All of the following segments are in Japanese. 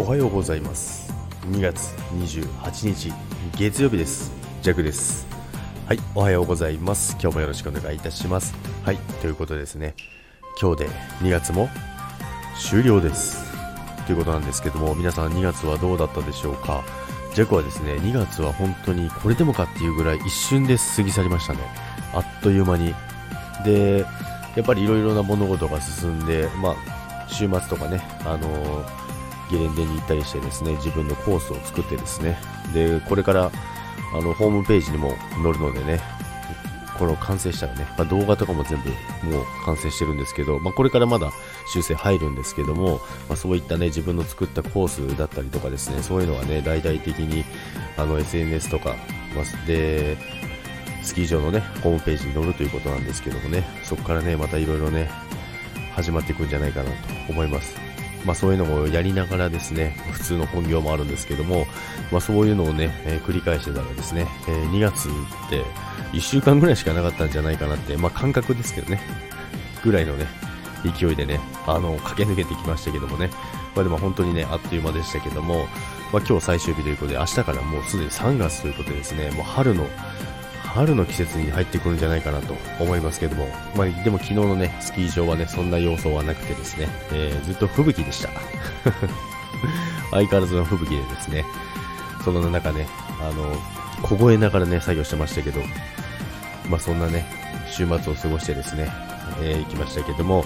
おはようございます。2月28日月曜日です。ジャクです。はいおはようございます。今日もよろしくお願いいたします。はいということですね。今日で2月も終了です。ということなんですけども皆さん2月はどうだったでしょうか？ジャクはですね2月は本当にこれでもかっていうぐらい一瞬で過ぎ去りましたね。あっという間に。でやっぱりいろいろな物事が進んで、まあ、週末とかね、あのー、ゲレンデに行ったりしてですね、自分のコースを作ってですね、で、これから、あの、ホームページにも載るのでね、この完成したらね、まあ、動画とかも全部もう完成してるんですけど、まあ、これからまだ修正入るんですけども、まあ、そういったね、自分の作ったコースだったりとかですね、そういうのはね、大々的に、あの、SNS とか、まあ、で、スキー場のね、ホームページに載るということなんですけどもね、そこからね、またいろいろね、始まっていくんじゃないかなと思います。まあそういうのもやりながらですね、普通の本業もあるんですけども、まあそういうのをね、えー、繰り返してたらですね、えー、2月って1週間ぐらいしかなかったんじゃないかなって、まあ感覚ですけどね、ぐらいのね、勢いでね、あの、駆け抜けてきましたけどもね、まあでも本当にね、あっという間でしたけども、まあ今日最終日ということで、明日からもうすでに3月ということでですね、もう春の春の季節に入ってくるんじゃないかなと思いますけども、まあ、でも昨日のね、スキー場はね、そんな要素はなくてですね、えー、ずっと吹雪でした。相変わらずの吹雪でですね、その中ね、あの、凍えながらね、作業してましたけど、まあそんなね、週末を過ごしてですね、えー、行きましたけども、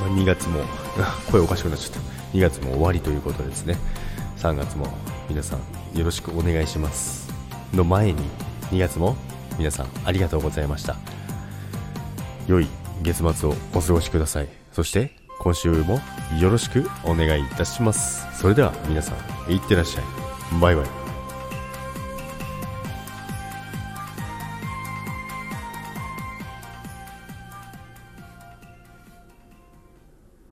まあ、2月も、声おかしくなっちゃった。2月も終わりということですね。3月も皆さんよろしくお願いします。の前に、2月も皆さんありがとうございました。良い月末をお過ごしください。そして今週もよろしくお願いいたします。それでは皆さんいってらっしゃい。バイバイ。